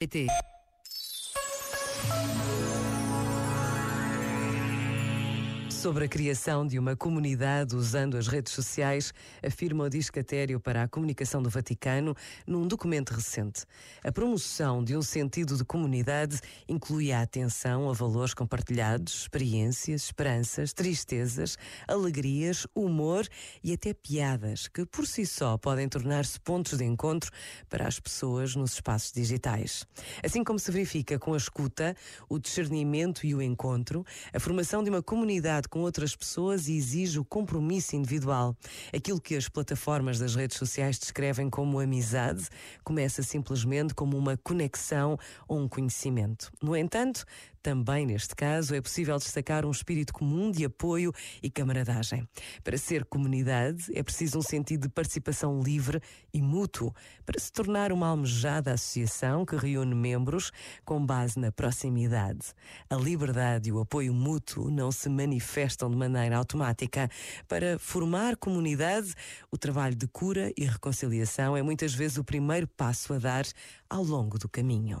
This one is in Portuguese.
été. Sobre a criação de uma comunidade usando as redes sociais, afirma o Discatério para a Comunicação do Vaticano num documento recente. A promoção de um sentido de comunidade inclui a atenção a valores compartilhados, experiências, esperanças, tristezas, alegrias, humor e até piadas que por si só podem tornar-se pontos de encontro para as pessoas nos espaços digitais. Assim como se verifica com a escuta, o discernimento e o encontro, a formação de uma comunidade com outras pessoas e exige o compromisso individual. Aquilo que as plataformas das redes sociais descrevem como amizade começa simplesmente como uma conexão ou um conhecimento. No entanto, também neste caso é possível destacar um espírito comum de apoio e camaradagem. Para ser comunidade é preciso um sentido de participação livre e mútuo para se tornar uma almejada associação que reúne membros com base na proximidade. A liberdade e o apoio mútuo não se manifestam de maneira automática. Para formar comunidade, o trabalho de cura e reconciliação é muitas vezes o primeiro passo a dar ao longo do caminho.